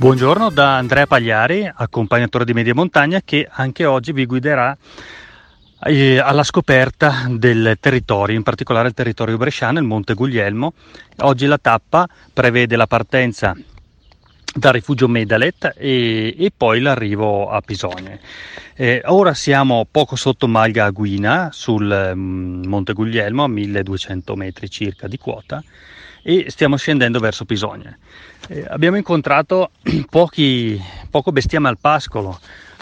Buongiorno da Andrea Pagliari, accompagnatore di Media Montagna, che anche oggi vi guiderà eh, alla scoperta del territorio, in particolare il territorio bresciano, il Monte Guglielmo. Oggi la tappa prevede la partenza dal rifugio Medalet e, e poi l'arrivo a Pisogne. Eh, ora siamo poco sotto Malga Aguina sul um, Monte Guglielmo a 1200 metri circa di quota e stiamo scendendo verso Pisogne. Eh, abbiamo incontrato pochi, poco bestiame al pascolo,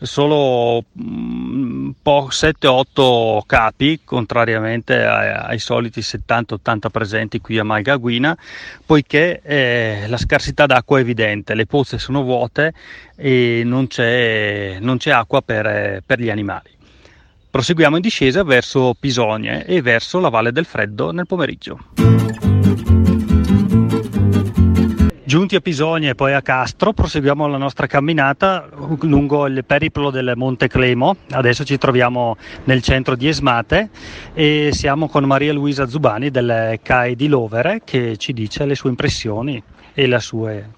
solo mm, 7-8 capi, contrariamente ai, ai soliti 70-80 presenti qui a Malgaguina, poiché eh, la scarsità d'acqua è evidente, le pozze sono vuote e non c'è, non c'è acqua per, per gli animali. Proseguiamo in discesa verso Pisogne e verso la Valle del Freddo nel pomeriggio. Giunti a Pisogne e poi a Castro, proseguiamo la nostra camminata lungo il periplo del Monte Clemo. Adesso ci troviamo nel centro di Esmate e siamo con Maria Luisa Zubani del CAI di Lovere che ci dice le sue impressioni e le sue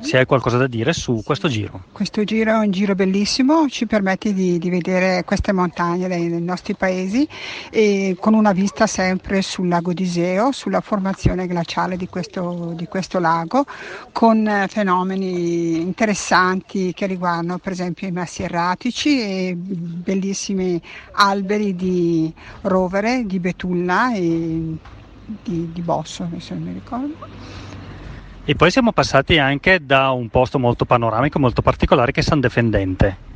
se hai qualcosa da dire su questo giro. Questo giro è un giro bellissimo, ci permette di, di vedere queste montagne dei, dei nostri paesi e con una vista sempre sul lago di Iseo, sulla formazione glaciale di questo, di questo lago, con eh, fenomeni interessanti che riguardano per esempio i massi erratici e bellissimi alberi di rovere, di betulla e di, di bosso, se non mi ricordo. E poi siamo passati anche da un posto molto panoramico, molto particolare che è San Defendente.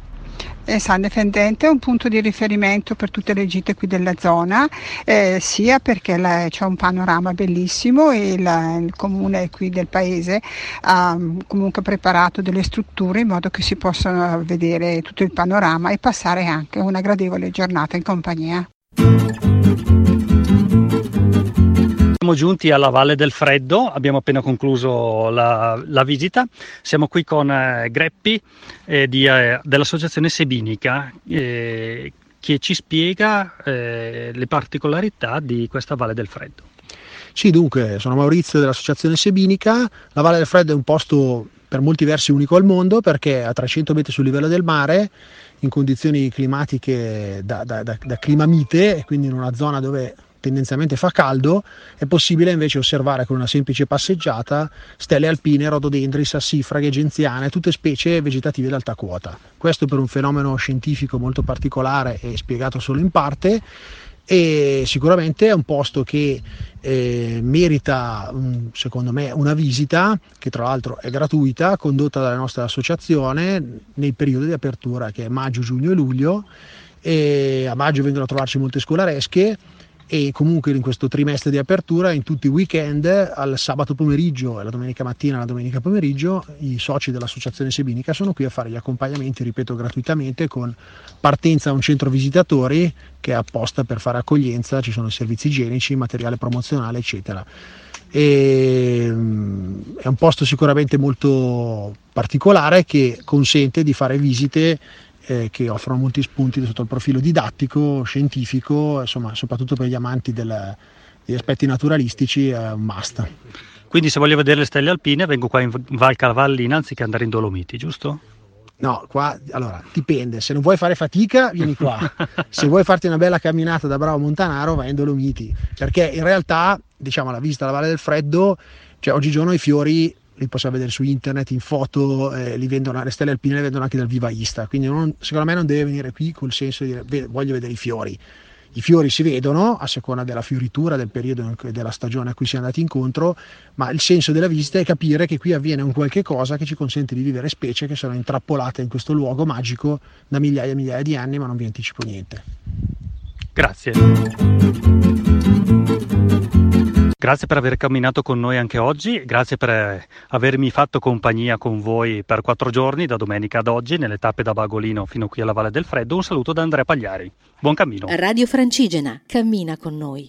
Eh, San Defendente è un punto di riferimento per tutte le gite qui della zona, eh, sia perché la, c'è un panorama bellissimo e la, il comune qui del paese ha comunque preparato delle strutture in modo che si possano vedere tutto il panorama e passare anche una gradevole giornata in compagnia. Siamo giunti alla Valle del Freddo, abbiamo appena concluso la, la visita. Siamo qui con eh, Greppi eh, di, eh, dell'associazione Sebinica eh, che ci spiega eh, le particolarità di questa Valle del Freddo. Sì, dunque, sono Maurizio dell'associazione Sebinica. La Valle del Freddo è un posto per molti versi unico al mondo perché a 300 metri sul livello del mare, in condizioni climatiche da, da, da, da clima mite, quindi in una zona dove tendenzialmente fa caldo, è possibile invece osservare con una semplice passeggiata stelle alpine, rododendri, sassifraghe, genziane, tutte specie vegetative d'alta quota. Questo per un fenomeno scientifico molto particolare e spiegato solo in parte e sicuramente è un posto che eh, merita secondo me una visita che tra l'altro è gratuita condotta dalla nostra associazione nei periodi di apertura che è maggio, giugno e luglio e a maggio vengono a trovarci molte scolaresche e comunque in questo trimestre di apertura in tutti i weekend al sabato pomeriggio e la domenica mattina e la domenica pomeriggio i soci dell'associazione Sebinica sono qui a fare gli accompagnamenti ripeto gratuitamente con partenza a un centro visitatori che è apposta per fare accoglienza ci sono servizi igienici materiale promozionale eccetera. E, mm, è un posto sicuramente molto particolare che consente di fare visite eh, che offrono molti spunti sotto il profilo didattico, scientifico, insomma, soprattutto per gli amanti del, degli aspetti naturalistici è un must. Quindi se voglio vedere le stelle alpine vengo qua in Val Cavallina anziché andare in Dolomiti, giusto? No, qua allora dipende, se non vuoi fare fatica vieni qua, se vuoi farti una bella camminata da bravo montanaro vai in Dolomiti, perché in realtà diciamo la visita alla Valle del Freddo, cioè oggigiorno i fiori li possiamo vedere su internet, in foto, eh, li vendono, le stelle alpine le vendono anche dal vivaista, quindi non, secondo me non deve venire qui col senso di dire voglio vedere i fiori. I fiori si vedono a seconda della fioritura, del periodo della stagione a cui si è andati incontro, ma il senso della visita è capire che qui avviene un qualche cosa che ci consente di vivere specie che sono intrappolate in questo luogo magico da migliaia e migliaia di anni, ma non vi anticipo niente. Grazie. Grazie per aver camminato con noi anche oggi, grazie per eh, avermi fatto compagnia con voi per quattro giorni, da domenica ad oggi, nelle tappe da Bagolino fino qui alla Valle del Freddo. Un saluto da Andrea Pagliari. Buon cammino. Radio Francigena, cammina con noi.